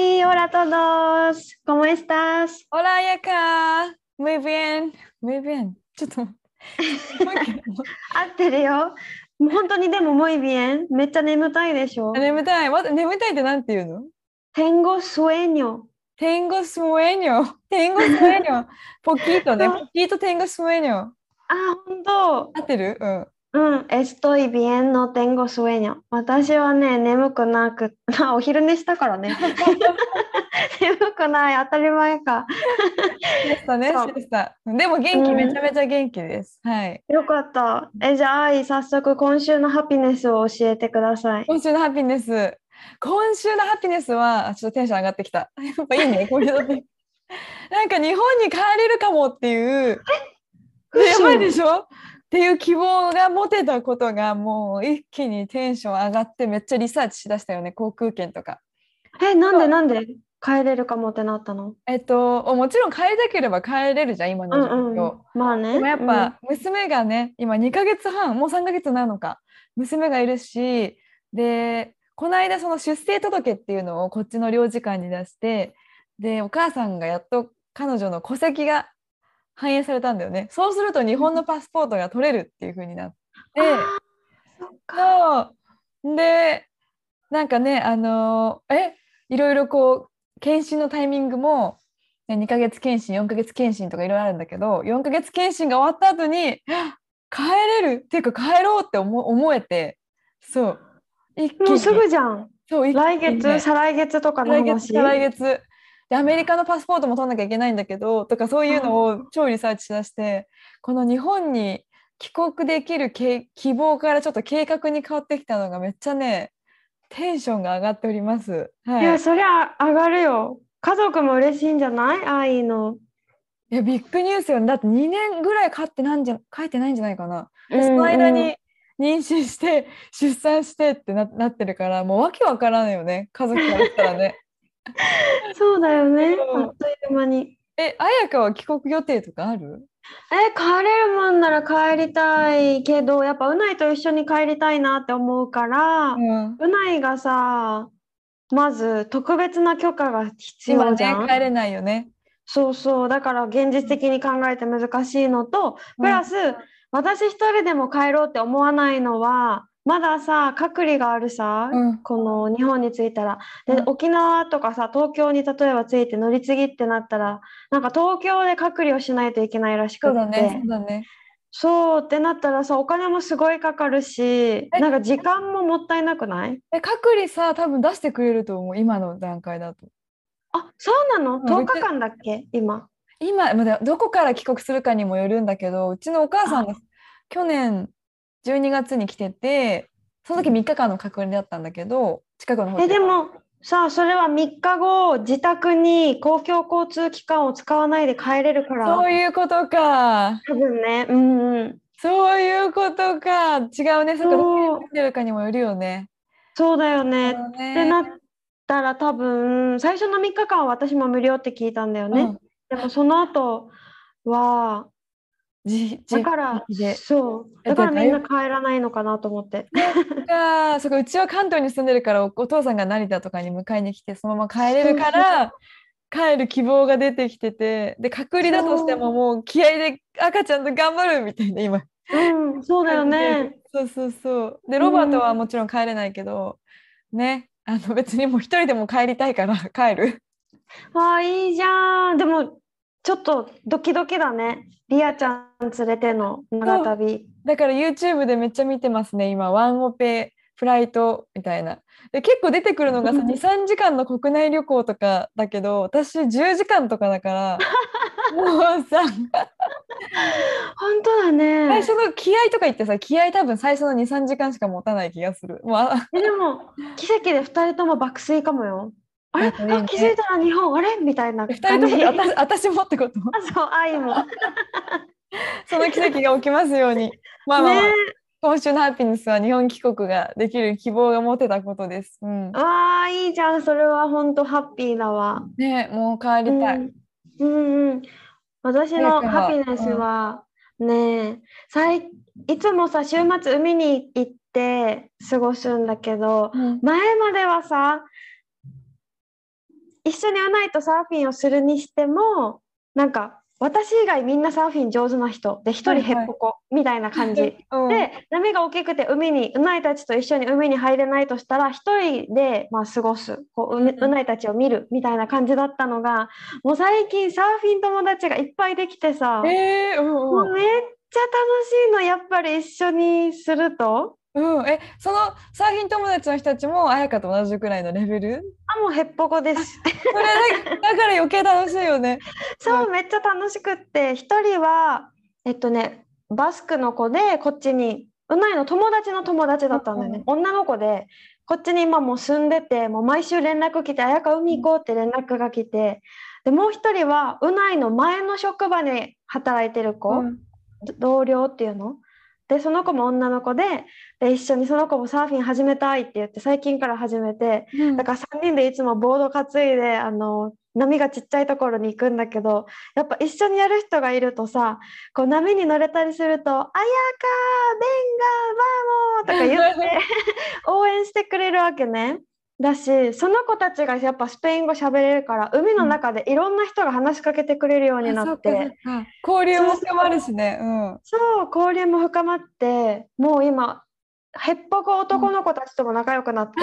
Hola, ay, hola a todos. ¿Cómo estás? Hola, Ayaka! Muy bien, muy bien. ちょっと。合ってるよ。本当にでも muy bien。めっちゃ眠たいでしょ。眠たい。まだ眠たいってなんて言うの Tengo sueño. Tengo sueño. Tengo sueño. Poquito ね。Poquito tengo sueño. あ、本当。合ってるうん。うん、estoy bien, no tengo sueño。私はね、眠くなく、ま あ、お昼寝したからね。眠くない、当たり前か。でしたね、でした。でも元気、うんめちゃめちゃ元気です。はい。よかった。え、じゃあ、愛早速今週のハピネスを教えてください。今週のハピネス。今週のハピネスは、あちょっとテンション上がってきた。やっぱいいね、こういうのって。なんか日本に帰れるかもっていう、やばいでしょ？っていう希望が持てたことがもう一気にテンション上がってめっちゃリサーチしだしたよね航空券とか。え、なんでなんで？帰れるかもってなったの？えっともちろん帰りたければ帰れるじゃん今うの状ん況。うん。まあね。でもやっぱ娘がね今2ヶ月半もう3ヶ月なのか娘がいるしでこの間その出生届っていうのをこっちの領事館に出してでお母さんがやっと彼女の戸籍が反映されたんだよね。そうすると日本のパスポートが取れるっていう風になって、うん、そっか。そう。でなんかねあのえいろいろこう検診のタイミングも、ね、2ヶ月検診4ヶ月検診とかいろいろあるんだけど4ヶ月検診が終わった後にあ帰れるっていうか帰ろうって思思えて。そう。一気に。もうすぐじゃん。そう来月、再来月とかの来月話。再来月でアメリカのパスポートも取んなきゃいけないんだけどとかそういうのを超リサーチしだしてこの日本に帰国できるけ希望からちょっと計画に変わってきたのがめっちゃねテンションが上がっております。はいい、や、そりゃ上がるよ。家族も嬉しいんじゃない？愛の。いやビッグニュースよねだって2年ぐらい帰ってなんじゃ帰ってないんじゃないかな。でその間に妊娠して出産してってななってるからもうわけわからんよね家族からしたらね。そうだよね。あっという間に。え綾香は帰国予定とかある？え、帰れるもんなら帰りたいけど、やっぱうないと一緒に帰りたいなって思うから、うんうないがさ、まず特別な許可が必要じゃん。帰れないよね。そうそう。だから現実的に考えて難しいのと、プラス、私一人でも帰ろうって思わないのは、まださ、隔離があるさ、うんこの日本に着いたら。で、うん沖縄とかさ、東京に例えば着いて乗り継ぎってなったら、なんか東京で隔離をしないといけないらしくそうだ。ね、そうだね。そうってなったらさ、お金もすごいかかるし、なんか時間ももったいなくない？え、隔離さ、多分出してくれると思う、今の段階だと。あ、そうなの？ん ?10 日間だっけ？今。今、まだどこから帰国するかにもよるんだけど、うちのお母さんが去年12月に来てて、その時3日間の隔離だったんだけど、近くのホテえ、ル。でもさ、それは3日後、自宅に公共交通機関を使わないで帰れるから、そういうことか。多分ね、うんうん。そういうことか。違うね。そこるかにもよるよね。そうだよね。そうってねなったら多分、最初の3日間は私も無料って聞いたんだよね。うんでもその後は、じだからそう、えだからみんなだ帰らないのかなと思って。か、そっか、うちは関東に住んでるから、おお父さんが成田とかに迎えに来て、そのまま帰れるから、帰る希望が出てきてて、で、隔離だとしてももう気合で赤ちゃんと頑張るみたいな、今。うん、そうだよね。そうそうそう。で、ロバートはもちろん帰れないけど、ね、あの別にもう一人でも帰りたいから帰る。わあ、いいじゃん。でも、ちょっとドキドキだね。リアちゃん連れての長旅。だから YouTube でめっちゃ見てますね、今、ワンオペフライトみたいな。で、結構出てくるのがさ、うん2、3時間の国内旅行とかだけど、私10時間とかだから、もうさ本当だね最初の気合とか言ってさ気合多分最初の23時間しか持たない気がする。もうあえでも奇跡で2人とも爆睡かもよあれ、あ気づいたら日本あれ？みたいな二人とも私 私もってこと？そう愛も。その奇跡が起きますように。まあまあ、まあ。ね。今週のハピネスは日本帰国ができる希望が持てたことです。うん、わあいいじゃんそれは本当ハッピーだわ。ねもう帰りたい。うん、うんうん。私のハピネスはねさいいつもさ週末海に行って過ごすんだけどうん。前まではさ一緒に会わないとサーフィンをするにしてもなんか私以外みんなサーフィン上手な人。で一人ヘッポコみたいな感じ。うん。で波が大きくて海にうないたちと一緒に海に入れないとしたら一人で、まあ、過ごす。こううないたちを見るみたいな感じだったのがもう最近サーフィン友達がいっぱいできてさ、えー、うんもううんめっちゃ楽しいの。やっぱり一緒にすると。うん、えそのサーフィン友達の人たちも彩香と同じくらいのレベル？あもうヘッポコです。それだだから余計楽しいよね。そうめっちゃ楽しくって。一人はえっとねバスクの子でこっちにうないの友達の友達だったんだよね、女の子でこっちに今もう住んでてもう毎週連絡来て「あやか海行こう」って連絡が来てでもう一人はうないの前の職場に働いてる子、うん。同僚っていうの？でその子も女の子でで一緒にその子もサーフィン始めたいって言って最近から始めてうんだから3人でいつもボード担いであの波がちっちゃいところに行くんだけどやっぱ一緒にやる人がいるとさこう波に乗れたりすると「あやかベンガバーモー」とか言って 応援してくれるわけね。だしその子たちがやっぱスペイン語喋れるから海の中でいろんな人が話しかけてくれるようになって。あそっかそっか交流も深まるしね。うんそう交流も深まってもう今へっぽこ男の子たちとも仲良くなって、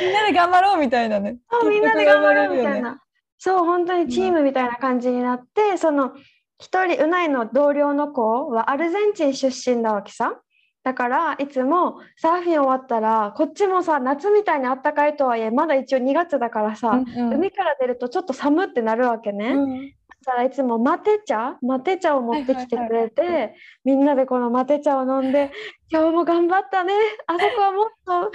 みんなで頑張ろうみたいなね。そうみんなで頑張ろうみたいな、そう本当にチームみたいな感じになって、その一人うないの同僚の子はアルゼンチン出身だわけさだからいつもサーフィン終わったらこっちもさ夏みたいにあったかいとはいえまだ一応2月だからさ、うんうん。海から出るとちょっと寒ってなるわけね。うん。だからいつもマテ茶？マテ茶を持ってきてくれて、はいみんなでこのマテ茶を飲んで 今日も頑張ったね。あそこはもっと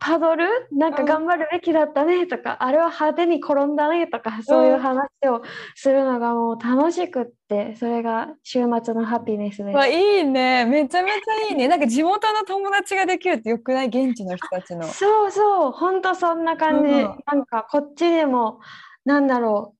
パドル？なんか頑張るべきだったねとか、あれは派手に転んだねとかそういう話をするのがもう楽しくってそれが週末のハピネスです。わいいね。めちゃめちゃいいね。なんか地元の友達ができるってよくない？現地の人たちの。そうそう。本当そんな感じ、うん。なんかこっちでもなんだろう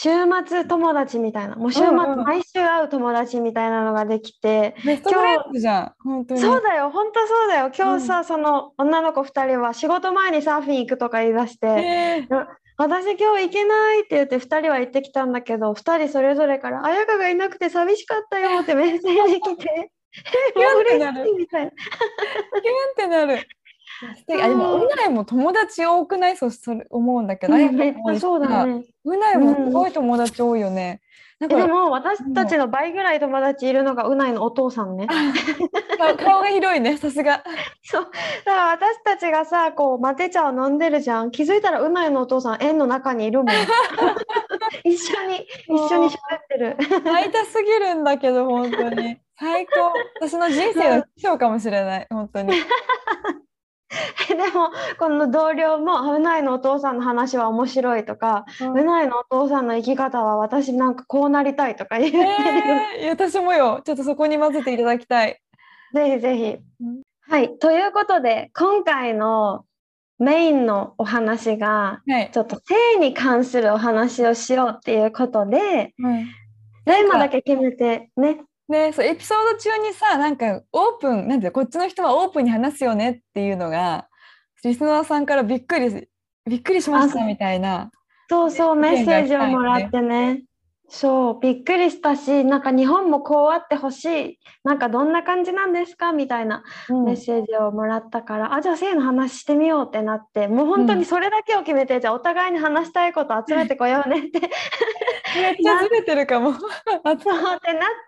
週末友達みたいなもう週末うんうん。毎週会う友達みたいなのができて、ベストフレンズじゃん本当に。そうだよ、本当そうだよ。今日さ、その女の子2人は仕事前にサーフィン行くとか言い出して、え。ー私今日行けないって言って2人は行ってきたんだけど、2人それぞれから、綾香がいなくて寂しかったよってメッセージ来て、キュンってな嬉るしいみたいな。キュンってなる。素敵 あでもそう。うないも友達多くない？そうそれ思うんだけど、うんあやかめっちゃそうだね。うないもすごい友達多いよね、なんでも私たちの倍ぐらい友達いるのがうないのお父さんね。顔顔が広いねさすが。そう。だから私たちがさこうマテ茶を飲んでるじゃん。気づいたらうないのお父さん円の中にいるもん。一緒に一緒に喋ってる。会いたすぎるんだけど本当に。最高。私の人生の師匠かもしれない本当に でもこの同僚もうないのお父さんの話は面白いとか、うないのお父さんの生き方は私なんかこうなりたいとか言ってる、えー私もよ。ちょっとそこに混ぜていただきたい。ぜひぜひ。うん。はい。ということで今回のメインのお話がはい、ちょっと性に関するお話をしようっていうことでうん。テーマだけ決めてねね、そうエピソード中にさなんかオープンなんてこっちの人はオープンに話すよねっていうのがリスナーさんからびっくりびっくりしましたあみたいな。そうそうねメッセージをもらってね。そうびっくりしたしなんか日本もこうあってほしい。なんかどんな感じなんですか？みたいなメッセージをもらったから、あじゃあ性の話してみようってなってもう本当にそれだけを決めて、じゃあお互いに話したいこと集めてこようねって。めっちゃずれてるかも。そうってなっ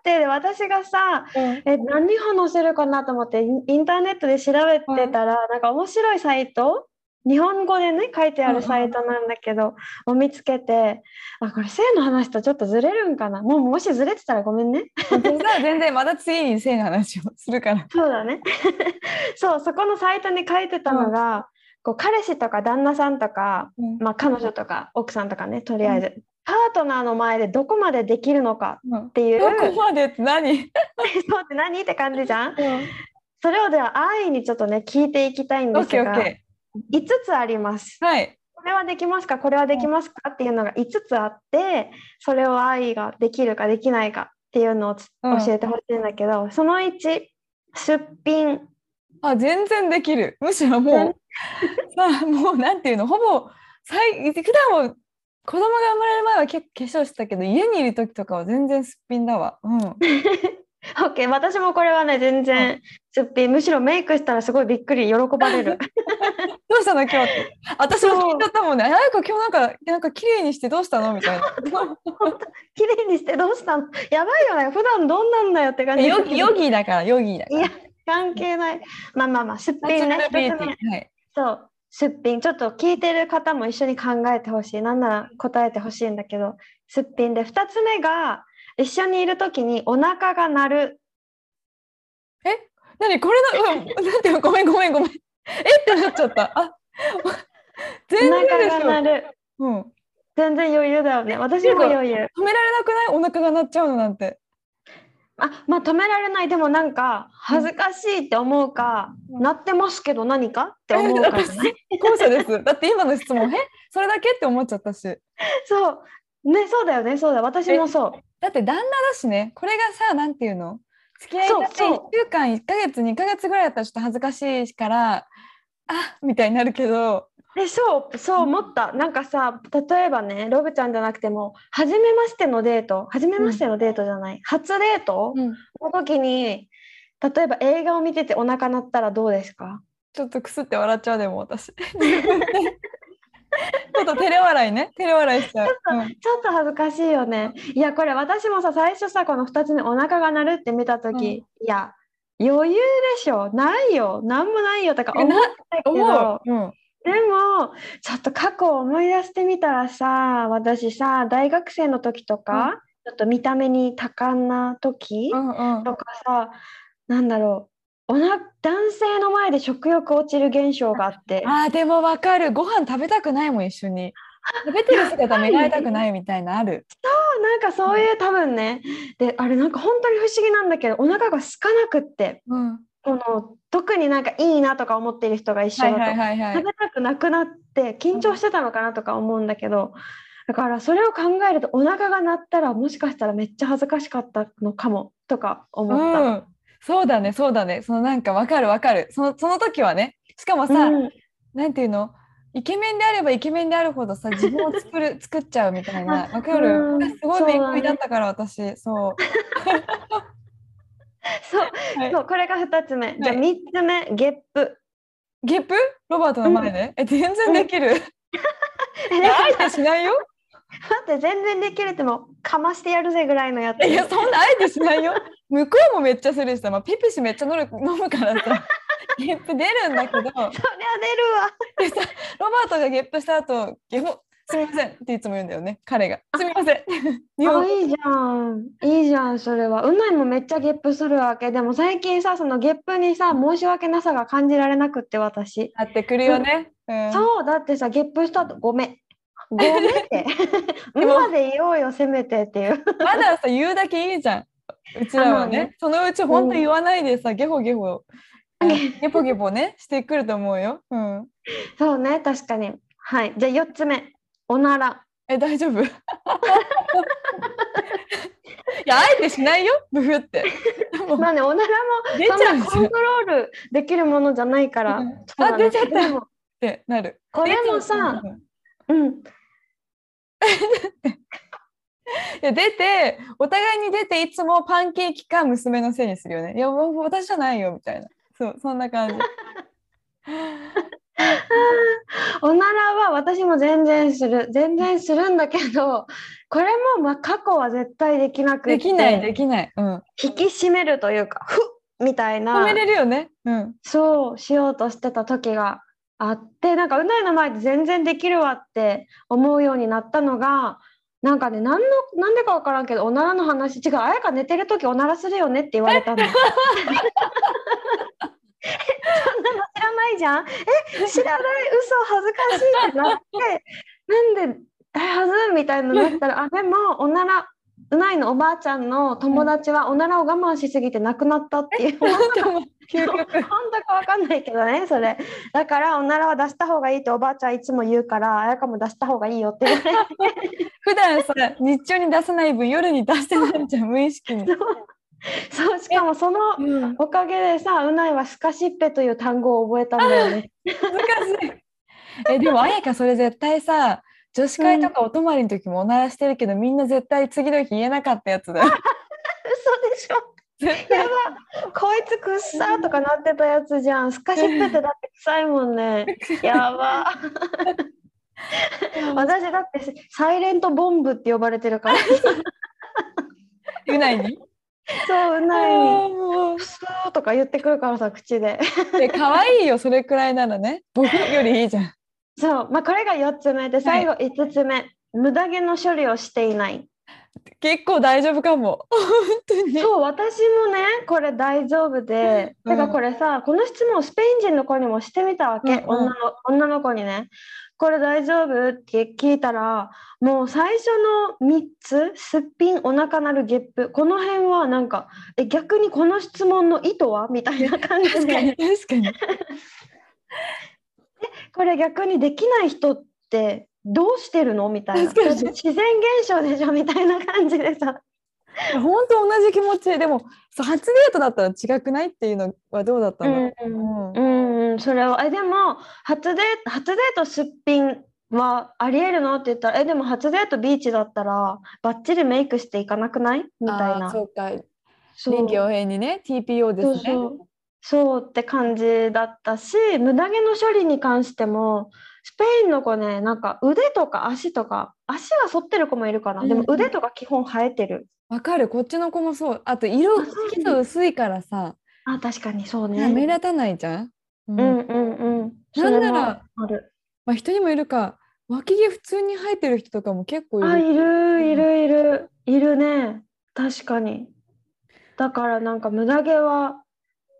てで私がさえ何話せるかなと思ってインインターネットで調べてたら、なんか面白いサイト日本語でね書いてあるサイトなんだけど、を見つけてあこれ性の話とちょっとずれるんかな？もうもしずれてたらごめんね。全然また次に性の話をするから。そうだね。そうそこのサイトに書いてたのが、こう彼氏とか旦那さんとか、うん。まあ、彼女とか奥さんとかねとりあえず、パートナーの前でどこまでできるのかうん。っていう。どこまでって何？そうって何？って感じじゃん。それをでは安易にちょっとね聞いていきたいんですが。ケーオッケ5つあります。ー。はい。これはできますか？これはできますか？っていうのが5つあってそれを愛ができるかできないかっていうのをつうん教えてほしいんだけど、その1すっぴんあ全然できる。むしろもう さあもうなんていうの？ほぼ最普段は子供が生まれる前は結構化粧してたけど家にいる時とかは全然すっぴんだわ。うん。OK 私もこれはね全然すっぴんむしろメイクしたらすごいびっくり喜ばれる どうしたの今日？って。私も聞いちゃったもんね。あやこ今日なんかなんか綺麗にしてどうしたの？みたいな。綺麗にしてどうしたのやばいよね普段どんなんだよって感じヨギヨギだからヨギだから。いや関係ないまあまあまあすっぴんね。はい。そうすっぴんちょっと聞いてる方も一緒に考えてほしいなんなら答えてほしいんだけどすっぴんで2つ目が一緒にいる時にお腹が鳴る。何？これな、うん、なんていうのごめんごめんごめん。え？ってなっちゃった。あ？お 全然で腹しょ。が鳴る。うん。全然余裕だよね。私も余裕。止められなくない？お腹が鳴っちゃうのなんて。あまあ止められない。でもなんか恥ずかしいって思うか、うん。鳴ってますけど何か？って思うか後者です。だって今の質問、え？それだけって思っちゃったし。そう。ねそうだよねそうだよ。私もそうだって旦那だしね、これがさ、なんていうの？付き合いたてそう1週間、1ヶ月、2ヶ月ぐらいだったらちょっと恥ずかしいから、あみたいになるけど、でそうそう思った。なんかさ例えばねロブちゃんじゃなくても初めましてのデート初めましてのデートじゃない、初デート？うん、の時に例えば映画を見ててお腹鳴ったらどうですか？ちょっとくすって笑っちゃうでも私。ちょっと照れ笑いね、照れ笑いしちゃう。うん。ちょっと恥ずかしいよね。いやこれ私もさ最初さこの2つ目お腹が鳴るって見た時、うん。いや余裕でしょ。ないよ。なんもないよとか思ったけ思どう？うん。でもちょっと過去を思い出してみたらさ私さ大学生の時とか、ちょっと見た目に多感な時うんうん。とかさ、なんだろうおな男性の前で食欲落ちる現象があってあーでもわかる。ご飯食べたくないもん、一緒に。食べてる姿見られたくないみたいなある。なんかそういう多分ねであれなんか本当に不思議なんだけどお腹が空かなくってうん。この特になんかいいなとか思っている人が一緒はいだと、はいはいはい食。べたくなくなって緊張してたのかなとか思うんだけど、だからそれを考えるとお腹が鳴ったらもしかしたらめっちゃ恥ずかしかったのかもとか思った。うん。そうだね、そうだね。そのなんかわかるわかる。そのその時はね。しかもさ、うん。なんていうの？イケメンであればイケメンであるほどさ自分を作る 作っちゃうみたいな。わかる？うん。すごいそうだね勉強だったから私。そう。そう。はい。そうこれが2つ目、じゃあは3つ目ゲップ。ゲップ？ロバートの前で、え全然できる、えでもいやあえてしないよ。待って全然できるってもうかましてやるぜぐらいのやつ。いやそんなあえてしないよ向こうもめっちゃするしさ、まあ、ピピシめっちゃ飲む飲むからさ。ゲップ出るんだけど。でさそりゃ出るわ。ロバートがゲップした後ゲップすみませんっていつも言うんだよね。彼が。すみません。あいいじゃん。いいじゃんそれは。うないもめっちゃゲップするわけ。でも最近さそのゲップにさ申し訳なさが感じられなくって私、なってくるよね、うん。そうだってさゲップした後ごめん。ごめんって。今 で言おうよせめてっていう。まださ言うだけいいじゃん。うちらはね。そのうち本当言わないでさ、ゲホゲホあ ゲポゲポねしてくると思うよ。うん。そうね確かに。はい。じゃあ4つ目。おなら。え大丈夫？いやあえてしないよブフって。まあねおならもそんなコントロールできるものじゃないから、あ出ちゃった。でもてなる。これもさう。ん。うん。い や出てお互いに出ていつもパンケーキか娘のせいにするよね。いやもう私じゃないよみたいな。そうそんな感じ。おならは私も全然する全然するんだけどこれもまあ過去は絶対できなくてできないできない。うん。引き締めるというかふっみたいな止めれるよね。うん。そうしようとしてた時があってなんかうないの前で全然できるわって思うようになったのがなんかねなんのなんでか分からんけどおならの話違うあやか寝てる時おならするよねって言われたの。そんなの知らないじゃんえ知らない？嘘恥ずかしいってなってなんでえはずみたいになったらあでもおならうないのおばあちゃんの友達はおならを我慢しすぎて亡くなったっていう。究極本当かわかんないけどねそれ。だからおならは出した方がいいっておばあちゃんいつも言うからあやかも出した方がいいよって。言われて普段さ日中に出さない分夜に出してないじゃん無意識に。そう。しかもそのうん、おかげでさうないはスカシッペという単語を覚えたんだよね。難しい。えでもあやかそれ絶対さ女子会とかお泊まりの時もおならしてるけど、みんな絶対次の日言えなかったやつだよ。嘘でしょ やばこいつくっさーとかなってたやつじゃん。スカシッペってだって臭いもんね。やば。私だってサイレントボンブって呼ばれてるから。うないに？そううないあにくそーとか言ってくるからさ口で。え可愛いよそれくらいならね。僕よりいいじゃん。そう。まあこれが4つ目で最後5つ目、無駄毛の処理をしていない結構大丈夫かも。そう私もねこれ大丈夫で、うん。てかこれさこの質問をスペイン人の子にもしてみたわけ、うんうん。女の女の子にね。これ大丈夫？って聞いたらもう最初の3つすっぴんお腹なるゲップ。この辺はなんかえ逆にこの質問の意図は？みたいな感じ確かにで確かに。これ逆にできない人ってどうしてるの？みたいな。自然現象でしょ？みたいな感じでさ。本当同じ気持ちでも初デートだったら違くないっていうのはどうだったの、うんうん。うん、それはえでも初デート初デートすっぴんはありえるの？って言ったらえでも初デートビーチだったらバッチリメイクしていかなくない？みたいな。そうか。臨機応変にね TPO ですね。そうそうって感じだったし無駄毛の処理に関してもスペインの子ねなんか腕とか足とか足は反ってる子もいるかな、でもうん。腕とか基本生えてる。わかる。こっちの子もそう。あと色色素薄いからさ。あ確かにそう目ね立たないじゃん、うん。うんうんうん。そなんならまあ、人にもいるか。脇毛普通に生えてる人とかも結構いあ、るいるいるいる。いるね。確かに。だからなんか無駄毛は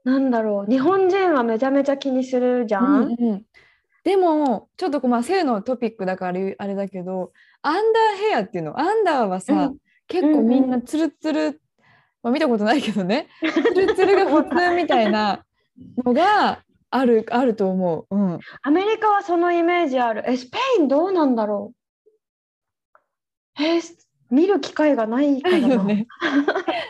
なんだろう日本人はめちゃめちゃ気にするじゃん？うんうんでもちょっとまあ性のトピックだからあれだけどアンダーヘアっていうのアンダーはさ、うん結構みんなツルツル、まあ、見たことないけどねツルツルが普通みたいなのがあるあると思う。うん、アメリカはそのイメージある。えスペインどうなんだろう？えす見る機会がないかないな。よね。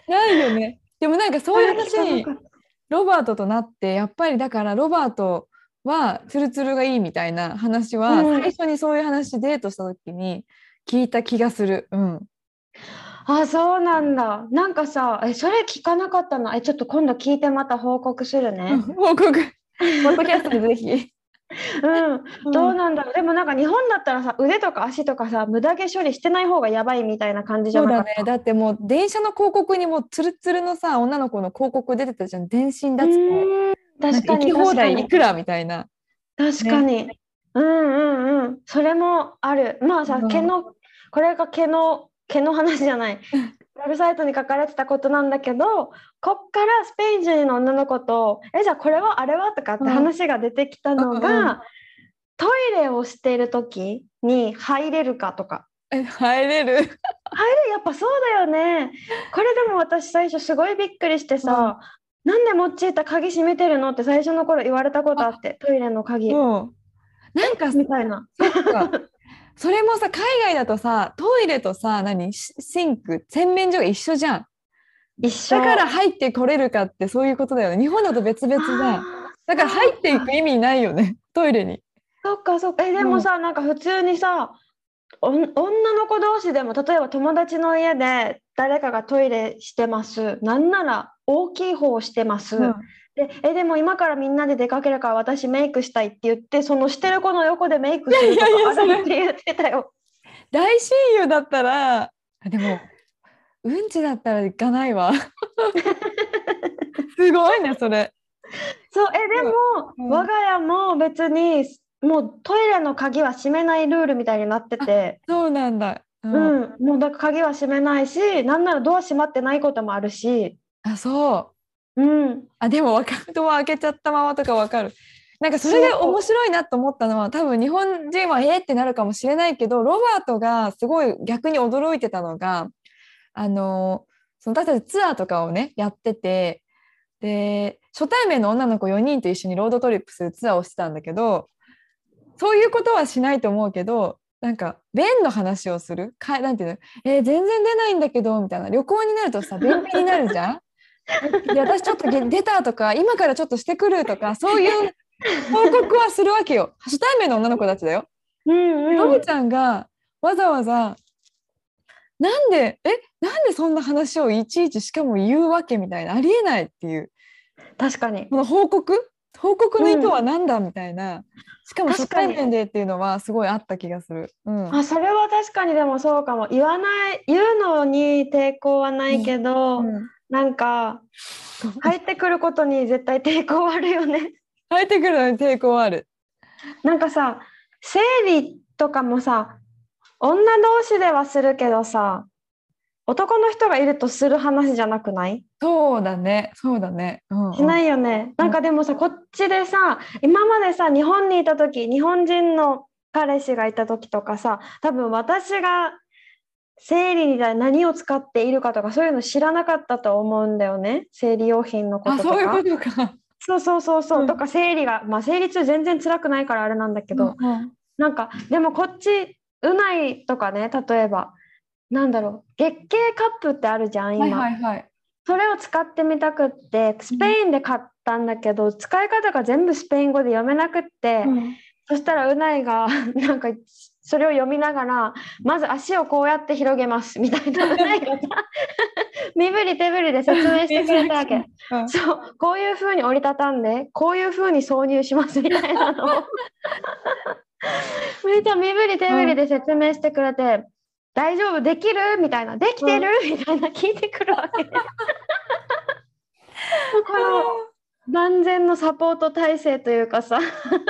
ないよね。でもなんかそういう話 ロバートとなってやっぱりだからロバートはツルツルがいいみたいな話は、うん最初にそういう話デートした時に聞いた気がする。うん。たあそうなんだ。なんかさえそれ聞かなかったな。えちょっと今度聞いてまた報告するね。報告。ポッドキャストでぜひ。うん。どうなんだろう。でもなんか日本だったらさ腕とか足とかさ無駄毛処理してない方がやばいみたいな感じじゃそうだなかった？ね。だってもう電車の広告にもツルツルのさ女の子の広告出てたじゃん。全身脱毛。確かに行き放題い確くらみたいな。かに確かに、うんうんうんそれもあるまあさ、うん毛のこれが毛の毛の話じゃないウェブサイトに書かれてたことなんだけどこっからスペイン人の女の子と「えじゃあこれはあれは?」とかってうん話が出てきたのが、うんうんトイレをしている時に入れるかとか。え入れる？入る？やっぱそうだよね。これでも私最初すごいびっくりしてさ、なんで用いた鍵閉めてるのって最初の頃言われたことあってトイレの鍵もうなんかみたいな。それもさ海外だとさトイレとさ何？シシンク？洗面所が一緒じゃん。一緒。だから入ってこれるかってそういうことだよね。日本だと別々じゃん。あだから入っていく意味ないよねトイレに。ーそっかそっか。えでもさ、なんか普通にさ女の子同士でも例えば友達の家で誰かがトイレしてます。なんなら大きい方をしてます、うんでえでも今からみんなで出かけるから私メイクしたいって言ってそのしてる子の横でメイクするとかあるって言ってたよ。大親友だったらあ でもうんちだったら行かないわ。すごいねそれ。そうえでも、うん我が家も別にもうトイレの鍵は閉めないルールみたいになってて、そうなんだ。ううん、もうだから鍵は閉めないし、なんならドア閉まってないこともあるし、あ、そう。うん、あ、でも。ドア開けちゃったままとかわかる。なんかそれで面白いなと思ったのは多分日本人はえーってなるかもしれないけどロバートがすごい逆に驚いてたのがあのその私たちツアーとかをねやっててで初対面の女の子4人と一緒にロードトリップするツアーをしてたんだけどそういうことはしないと思うけどなんか便の話をする？かなんていうの、えー全然出ないんだけどみたいな旅行になるとさ便秘になるじゃん？で私ちょっとげ出たとか今からちょっとしてくるとかそういう報告はするわけよ初対面の女の子たちだよ。うん、うんちゃんがわざわざなんでえなんでそんな話をいちいちしかも言うわけみたいなありえないっていう確かに。この報告？報告の意図は何だみたいな、しかも初対面でっていうのはすごいあった気がする。うん、あ、それは確かにでもそうかも。言わない、言うのに抵抗はないけど、うんなんか入ってくることに絶対抵抗あるよね。入ってくるのに抵抗ある。なんかさ、生理とかもさ、女同士ではするけどさ、男の人がいるとする話じゃなくない？そうだね、そうだね。うんうんしないよね。なんかでもさ、こっちでさ、今までさ、日本にいた時、日本人の彼氏がいた時とかさ、多分私が生理に何を使っているかとか、そういうの知らなかったと思うんだよね。生理用品のこあ、ととか。そういうことか。そうそうそうそう。うんとか生理が、まあ生理中全然辛くないからあれなんだけど、うんうんなんかでもこっちうないとかね例えばなんだろう月経カップってあるじゃん今、はいはいはい。それを使ってみたくってスペインで買ったんだけど、使い方が全部スペイン語で読めなくって、うんそしたらうないが なんかそれを読みながらまず足をこうやって広げます。みたいな 身振り手振りで説明してくれたわけ。うん。そう。こういう風に折りたたんでこういう風に挿入しますみたいなのを。めっちゃ身振り手振りで説明してくれて、大丈夫？できる？みたいな。できてる、みたいな聞いてくるわけ。この万全のサポート体制というかさ。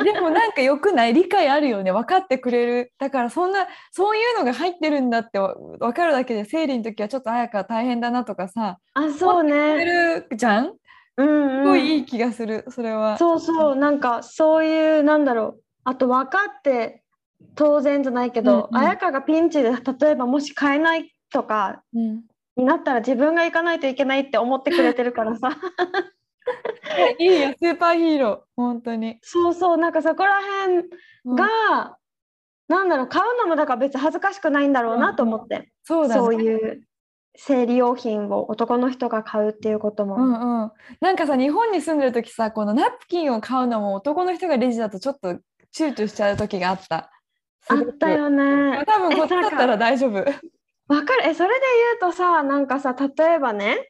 でもなんかよくない？理解あるよね。分かってくれる。だからそんなそういうのが入ってるんだってわ分かるだけで生理の時はちょっと綾香大変だなとかさ。あそう言ねるじゃん？すうんうん。ごいいい気がするそれは。そうそう。なんかそういうなんだろう。あと分かって当然じゃないけど、うんうん。綾香がピンチで例えばもし買えないとかうん。になったら自分が行かないといけないって思ってくれてるからさ いいよスーパーヒーロー。本当に。そうそうなんかそこら辺うん。が、なんだろう買うのもだから別に恥ずかしくないんだろうなと思って、そうだね。そういう生理用品を男の人が買うっていうことも、うんうん、なんかさ日本に住んでる時さこのナプキンを買うのも男の人がレジだとちょっと躊躇しちゃう時があった。あったよね。多分こっちだったら大丈夫。わかる。えそれで言うとさなんかさ例えばね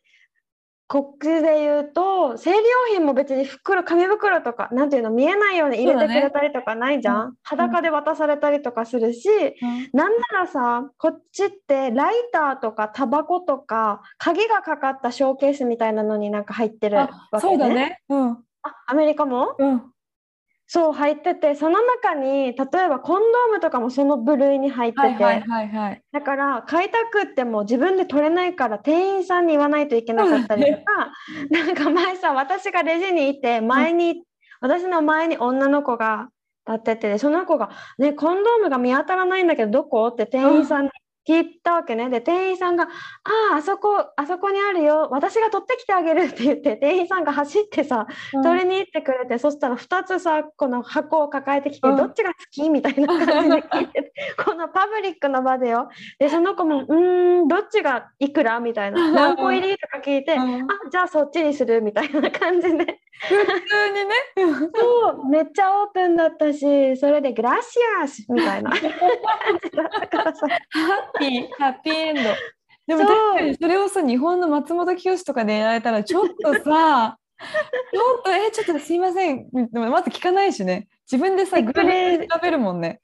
こっちで言うと生理用品も別に袋紙袋とかなんていうの見えないように入れてくれたりとかないじゃん、うん。裸で渡されたりとかするし、なんならさこっちってライターとかタバコとか鍵がかかったショーケースみたいなのになんか入ってるわあけ、そうだね。うん。あアメリカも？うんそう入っててその中に例えばコンドームとかもその部類に入ってて、はいはいはいはい。だから買いたくっても自分で取れないから店員さんに言わないといけなかったりとか、なんか前さ私がレジにいて前に、私の前に女の子が立っててその子が「ねコンドームが見当たらないんだけどどこ?」って店員さんに聞いたわけね。で店員さんが「あああそこあそこにあるよ。私が取ってきてあげる」って言って店員さんが走ってさ取りに行ってくれて、そしたら2つさこの箱を抱えてきて、うんどっちが好き？みたいな感じで 聞いててこのパブリックの場でよ。でその子も「うーんどっちがいくら?」みたいな「何個入り?」とか聞いて「うんあじゃあそっちにする」みたいな感じでめっちゃオープンだったしそれで「グラシアス」みたいな ハッピー、ハッピーエンド。でも確かにそれをさ、日本の松本清とかでやられたら、ちょっとさ、ちょっと、え、ちょっとすいません。まず聞かないしね。自分でさ、びっくり Google で調べるもんね。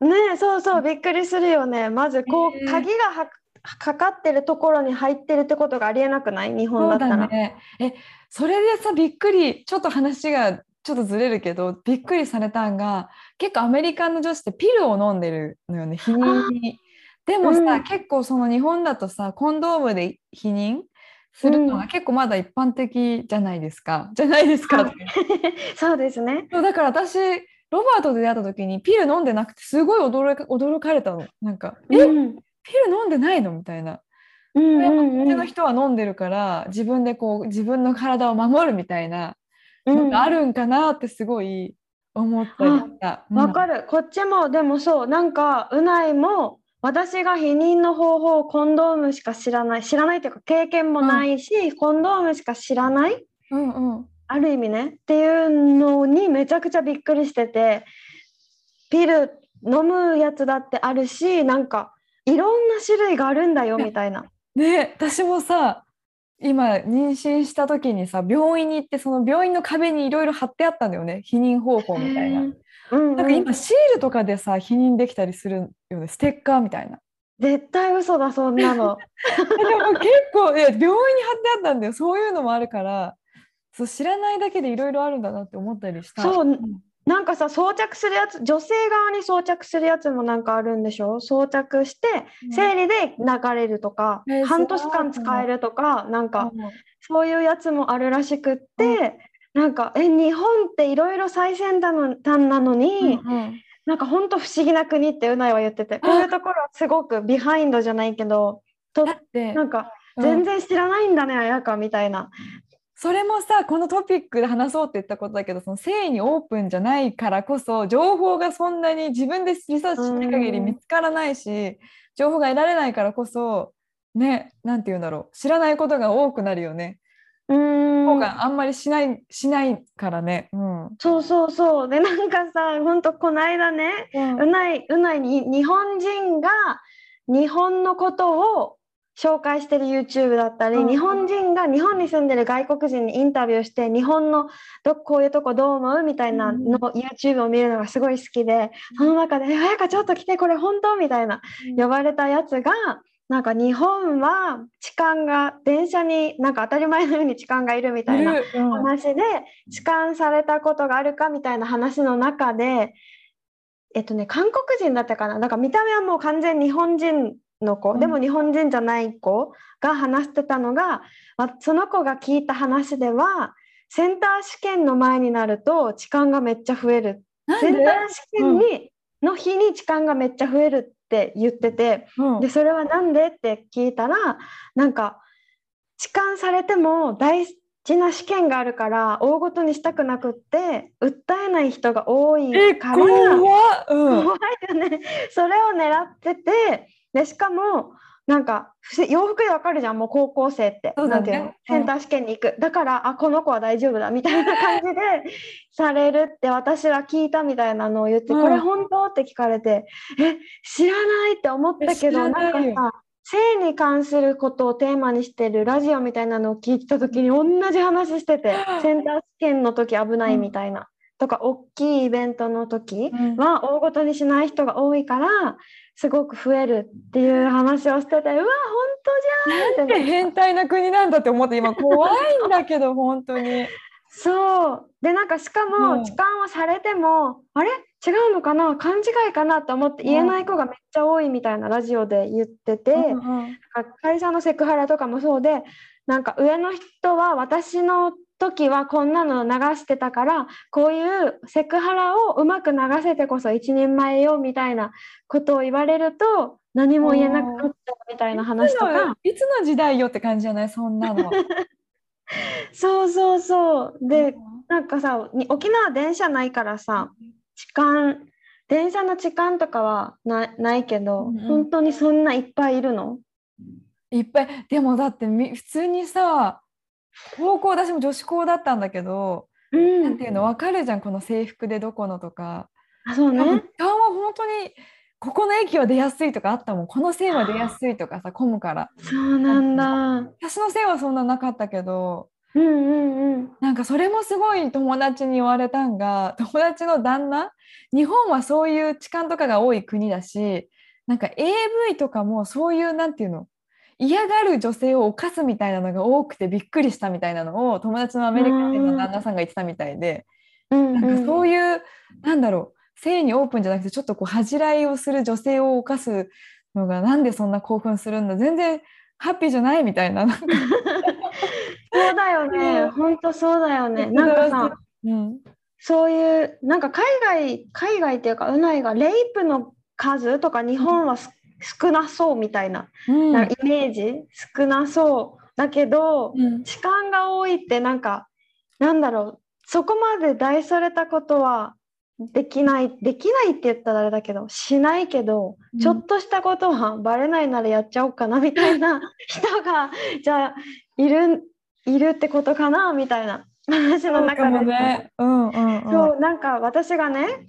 ねえそうそうびっくりするよねまずこう鍵がはかかってるところに入ってるってことがありえなくない？日本だったら。だね。え、それでさ、びっくり、ちょっと話がちょっとずれるけどびっくりされたんが結構アメリカの女子ってピルを飲んでるのよね避妊に。でもさ、うん結構その日本だとさコンドームで避妊するのが結構まだ一般的じゃないですか。じゃないですか。はい そうですね。そうだから私ロバートと出会った時にピル飲んでなくてすごい驚か驚かれたの。なんか「え、うんピル飲んでないの?」みたいな。うんうんこっちの人は飲んでるから自分でこう自分の体を守るみたいなうんのがあるんかなってすごい思ったりした。わかる。こっちもでもそうなんかうないも私が避妊の方法コンドームしか知らない知らないっていうか経験もないし、コンドームしか知らないうんうんある意味ねっていうのにめちゃくちゃびっくりしててピル飲むやつだってあるしなんかいろんな種類があるんだよみたいな。ね私もさ今妊娠した時にさ病院に行ってその病院の壁にいろいろ貼ってあったんだよね避妊方法みたいな。うんうんなんか今シールとかでさ避妊できたりするよねステッカーみたいな。絶対嘘だそんなの。でも結構いや病院に貼ってあったんだよそういうのもあるからそう知らないだけでいろいろあるんだなって思ったりした。そうんなんかさ装着するやつ女性側に装着するやつもなんかあるんでしょ？装着して生理で流れるとか、えー半年間使えるとかなんかうん。そういうやつもあるらしくって、なんかえ日本っていろいろ最先端なのに、うんうん。なんか本当不思議な国ってうないは言っててこういうところはすごくビハインドじゃないけどとだってなんかうん。全然知らないんだね、綾香みたいな。それもさこのトピックで話そうって言ったことだけどその性にオープンじゃないからこそ情報がそんなに自分でリサーチしない限りうん見つからないし情報が得られないからこそねなんて言うんだろう知らないことが多くなるよね。うーん後悔あんまりしないしないからね。うんそうそうそうでなんかさほんとこの間ねうんうないうないに日本人が日本のことを紹介してる YouTube だったり、うん。日本人が日本に住んでる外国人にインタビューして日本のどこういうとこどう思うみたいなの、YouTube を見るのがすごい好きでその中で「えやかちょっと来てこれ本当?」みたいな呼ばれたやつがなんか日本は痴漢が電車になんか当たり前のように痴漢がいるみたいな。話で痴漢されたことがあるかみたいな話の中でえっとね韓国人だったかな？だから見た目はもう完全日本人の子、うん。でも日本人じゃない子が話してたのがあその子が聞いた話ではセンター試験の前になると痴漢がめっちゃ増える。センター試験に、の日に痴漢がめっちゃ増えるって言ってて、うん。でそれはなんでって聞いたらなんか痴漢されても大事な試験があるから大ごとにしたくなくって訴えない人が多いえから怖っ。うん。怖いよね。それを狙っててでしかもなんか洋服でわかるじゃんもう高校生って、ね。なんていうの？うんセンター試験に行く、だからあこの子は大丈夫だみたいな感じで されるって私は聞いたみたいなのを言って、うん。これ本当？って聞かれてえ知らないって思ったけどらなんかさ性に関することをテーマにしてるラジオみたいなのを聞いた時に同じ話してて センター試験の時危ないみたいな、とか大きいイベントの時うん。は大ごとにしない人が多いからすごく増えるっていう話をしててうわ本当じゃんって。なんて変態な国なんだって思って今怖いんだけど本当に。そう。でなんかしかもうん。痴漢をされても、あれ？違うのかな？勘違いかなと思って言えない子がめっちゃ多いみたいなラジオで言ってて、会社のセクハラとかもそうでなんか上の人は私の時はこんなの流してたからこういうセクハラをうまく流せてこそ一人前よみたいなことを言われると何も言えなくなっちゃうみたいな話とか。いつの時代よって感じじゃない？そんなの。そうそうそう。でうん。なんかさに沖縄電車ないからさ痴漢電車の痴漢とかはなないけど、うんうん。本当にそんないっぱいいるの？いっぱい。でもだってみ普通にさ高校私も女子校だったんだけど、うん。なんていうの分かるじゃんこの制服でどこのとか。あそうね。痴漢は本当にここの駅は出やすいとかあったもん。この線は出やすいとかさ混むから。そうなんだ。私の線はそんななかったけどうんうんうん。なんかそれもすごい友達に言われたんが友達の旦那日本はそういう痴漢とかが多い国だしなんか AV とかもそういうなんていうの嫌がる女性を犯すみたいなのが多くてびっくりしたみたいなのを友達のアメリカ人の旦那さんが言ってたみたいでうんなんかそうういう、なんだろう性にオープンじゃなくてちょっとこう恥じらいをする女性を犯すのがなんでそんな興奮するんだ全然ハッピーじゃないみたいな。そうだよね。うん本当そうだよね。なんか さ、うんそういうなんか海外海外っていうかうないがレイプの数とか日本はす少なそうみたいな,、うんなイメージ少なそうだけど、うん痴漢が多いってなんかなんだろうそこまで大それたことはできないできないって言ったらあれだけどしないけど、うんちょっとしたことはバレないならやっちゃおうかなみたいな 人がじゃあいるいるってことかなみたいな話の中で。ね。うんうんうん。そうなんか私がね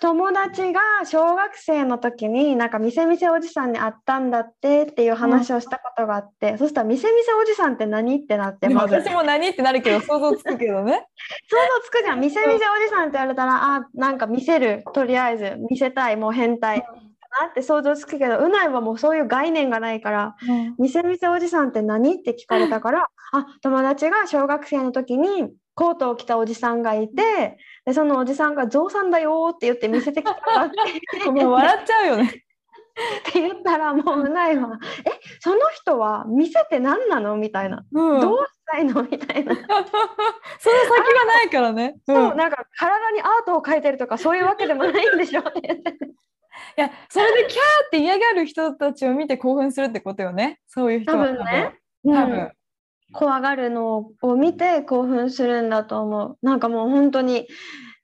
友達が小学生の時になんかみせみせおじさんに会ったんだってっていう話をしたことがあって、そしたらみせみせおじさんって何ってなってまず。想私も何ってなるけど想像つくけどね。像つくじゃん。みせみせおじさんって言われたらあなんか見せるとりあえず。見せたいもう変態かなって想像つくけどうないはもうそういう概念がないからみせみせおじさんって何って聞かれたから、あ友達が小学生の時にコートを着たおじさんがいてでそのおじさんが「ゾウさんだよ」って言って見せてきたんだって もう笑っちゃうよね。って言ったらもううないは「えその人は見せて何なの?」みたいなうん。「どうしたいの?」みたいな、その先がないからね。うんそうなんか体にアートを描いてるとかそういうわけでもないんでしょって言っていやそれでキャーって嫌がる人たちを見て興奮するってことよね。そういう人多は分ね。多分。うん怖がるのを見て興奮するんだと思う。なんかもう本当に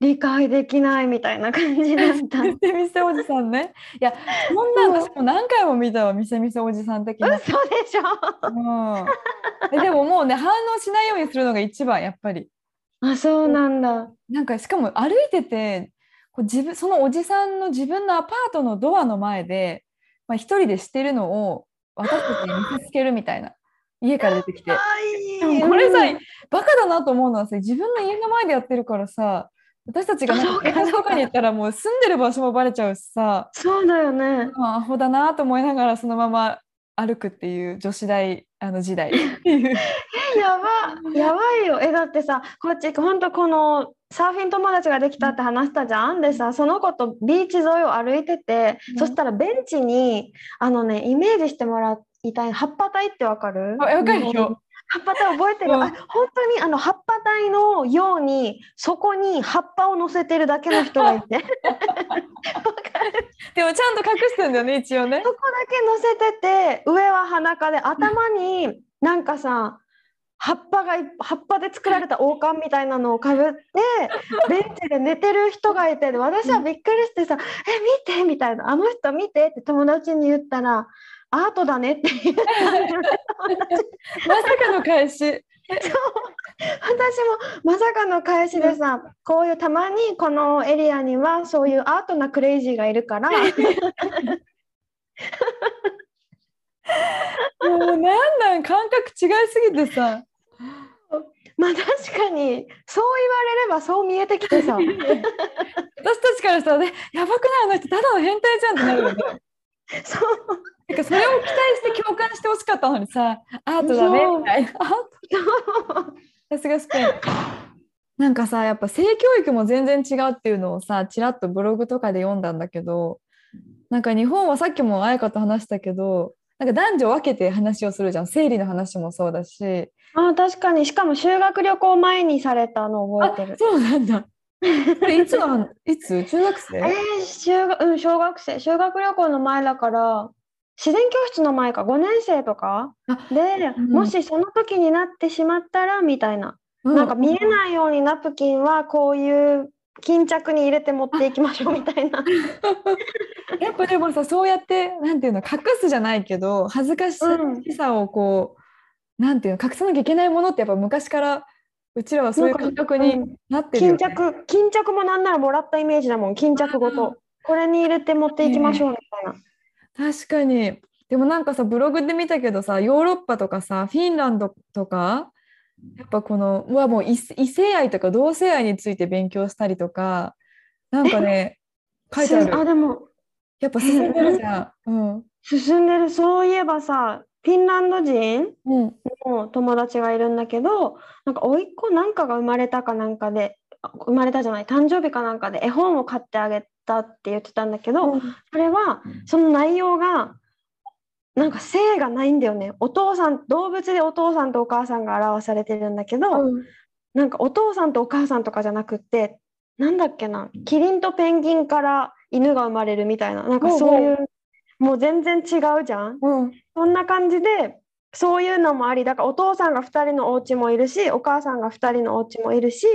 理解できないみたいな感じだった。見せ見せおじさんね。いやそんな私も何回も見たわ見せ見せおじさん的な。嘘でしょ。うん、えでももうね反応しないようにするのが一番やっぱり。あそうなんだ。なんかしかも歩いててこう自分そのおじさんの自分のアパートのドアの前で、まあ、一人でしてるのを私たちに見せつけるみたいな家から出てきて。でもこれさ、バカだなと思うのはさ自分の家の前でやってるからさ私たちがなんかに行ったらもう住んでる場所もバレちゃうしさ、そうだよね。まあ、アホだなと思いながらそのまま歩くっていう女子大あの時代。やば。やばいよ。えだってさこっち本当このサーフィン友達ができたって話したじゃん。でさその子とビーチ沿いを歩いてて、うん。そしたらベンチにあのねイメージしてもらいたい。葉っぱ体ってわかる？あわかるよ。葉っぱ体覚えてる、うん。あ本当にあの葉っぱ体のようにそこに葉っぱを乗せてるだけの人がいて。わかる？でもちゃんと隠してんだよね一応ね。そ。こだけ乗せてて上は裸で頭になんかさ葉っぱがい葉っぱで作られた王冠みたいなのをかぶってベンチで寝てる人がいてで私はびっくりしてさ「え見て」みたいな「あの人見て」って友達に言ったら「アートだね」って言ったまさかの返し。私もまさかの返しでさ、こういうたまにこのエリアにはそういうアートなクレイジーがいるから。もうなんなん感覚違いすぎてさ。まあ確かにそう言われればそう見えてきてさ。私たちからしたらねやばくない？あの人ただの変態じゃんってなるよね。そうなんかそれを期待して共感してほしかったのにさアートだねみたいな。さすがスペイン。なんかさやっぱ性教育も全然違うっていうのをさちらっとブログとかで読んだんだけどなんか日本はさっきも彩香と話したけどなんか男女分けて話をするじゃん。生理の話もそうだし。あ確かに。しかも修学旅行前にされたの覚えてる。そうなんだ。これいつのいつ？中学生？えー、修学うん小学生。修学旅行の前だから自然教室の前か5年生とか？あで、うんもしその時になってしまったらみたいな。なんか見えないようにナプキンはこういう巾着に入れて持っていきましょうみたいな。やっぱでもさそうやってなんていうの隠すじゃないけど恥ずかしさをこう、なんていうの隠さなきゃいけないものってやっぱ昔からうちらはそういう感覚になってるよ、巾ね。着巾着もなんならもらったイメージだもん巾着ごと。これに入れて持っていきましょうみたいな。確かに。でもなんかさブログで見たけどさヨーロッパとかさフィンランドとかやっぱこのうわもう異異性愛とか同性愛について勉強したりとかなんかね書いてああるでも。やっぱ進んでるじゃん。うん。進んでる。そういえばさフィンランド人うん。の友達がいるんだけどなんか甥っ子なんかが生まれたかなんかで生まれたじゃない誕生日かなんかで絵本を買ってあげたって言ってたんだけど、それはその内容がなんか性がないんだよね。お父さん動物でお父さんとお母さんが表されてるんだけど、うん。なんかお父さんとお母さんとかじゃなくってなんだっけなキリンとペンギンから犬が生まれるみたいななんかそういうもう全然違うじゃん。うん。そんな感じでそういうのもありだからお父さんが2人のお家もいるしお母さんが2人のお家もいるし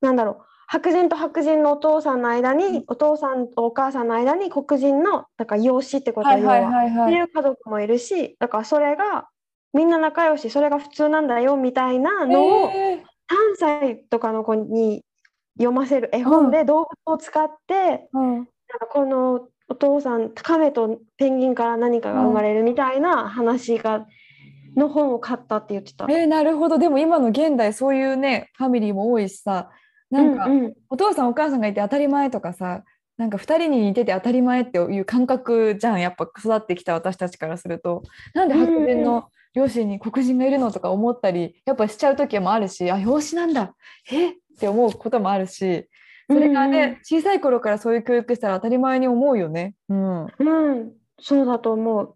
なんだろう白人と白人のお父さんの間にお父さんとお母さんの間に黒人のだから養子ってことははいはい要ははい。はい。っていう家族もいるしだからそれがみんな仲良しそれが普通なんだよみたいなのをえ3歳とかの子に読ませる絵本で動物を使って、ーうん。このお父さんカメとペンギンから何かが生まれるみたいな話が、の本を買ったって言ってた。えーなるほど。でも今の現代そういうねファミリーも多いしさなんか、うんうん。お父さんお母さんがいて当たり前とかさなんか2人に似てて当たり前っていう感覚じゃんやっぱ育ってきた私たちからすると。なんで白人の両親に黒人がいるのとか思ったりやっぱしちゃう時もあるしあ養子なんだ。え？って思うこともあるし。それがね、うんうん。小さい頃からそういう教育したら当たり前に思うよね。うん、うん、そうだと思う。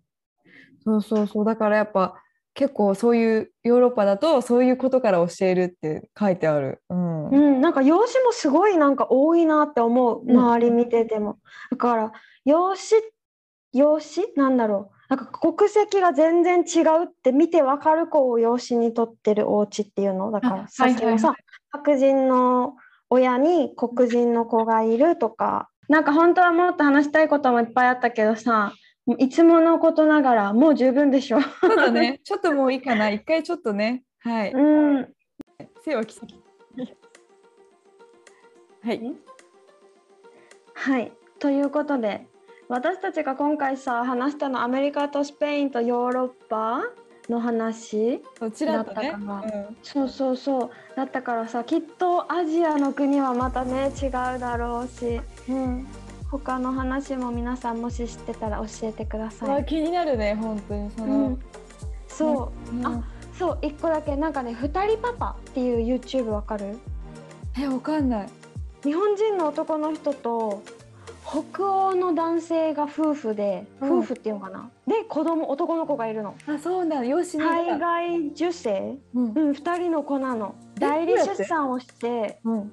そうそうそう。だからやっぱ結構そういうヨーロッパだとそういうことから教えるって書いてある。うん。うん、なんか養子もすごいなんか多いなって思う。うん。周り見てても。だから養子養子？なんだろう。なんか国籍が全然違うって見て分かる子を養子に取ってるお家っていうの。だからあさっきのさ、はい白人の親に黒人の子がいるとか。なんか本当はもっと話したいこともいっぱいあったけどさもういつものことながらもう十分でしょ。そうだね。ちょっともういいかな。一回ちょっとね。はい。うん。背は奇跡はい。はい、ということで私たちが今回さ話したのアメリカとスペインとヨーロッパの話そうちらだったかうん。そうそうそう。だったからさきっとアジアの国はまたね違うだろうし。うん他の話も皆さんもし知ってたら教えてください。あ気になるね本当にその、うん、そう。うん。あそう一個だけ。なんかね「二人パパ」っていう YouTube わかる？えわかんない。日本人の男の人と北欧の男性が夫婦で、うん。夫婦っていうのかな？で子供男の子がいるの。あそうなんだ養子に海外受精うん。うん2人の子なの。え代理出産をしてうん。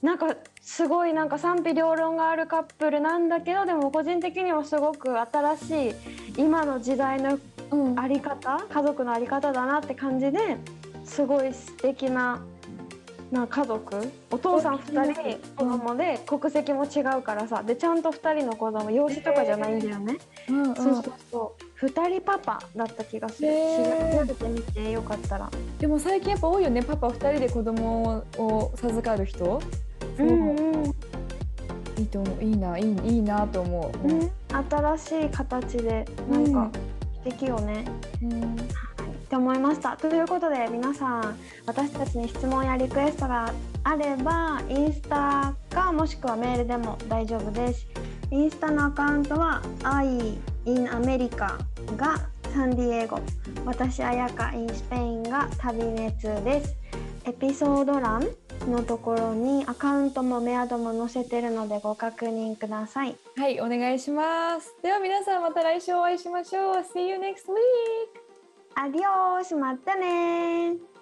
なんかすごいなんか賛否両論があるカップルなんだけどでも個人的にはすごく新しい今の時代のうん。あり方家族のあり方だなって感じですごい素敵なな家族お父さん2人子供で国籍も違うからさでちゃんと2人の子供養子とかじゃないんだよね、うんうん。そうそうそう。2人パパだった気がする。調べてみてよかったら。でも最近やっぱ多いよねパパ2人で子供を授かる人そううんうん、いいと思う。いいないいいいなと思う、ね、新しい形でなんか素敵よね、うん。って思いました。ということで皆さん私たちに質問やリクエストがあればインスタかもしくはメールでも大丈夫です。インスタのアカウントは I in America がサンディエゴ。私あやか in スペインが旅熱ですエピソード欄のところにアカウントもメアドも載せてるのでご確認ください。はいお願いします。では皆さんまた来週お会いしましょう。See you next week アディオースまたねー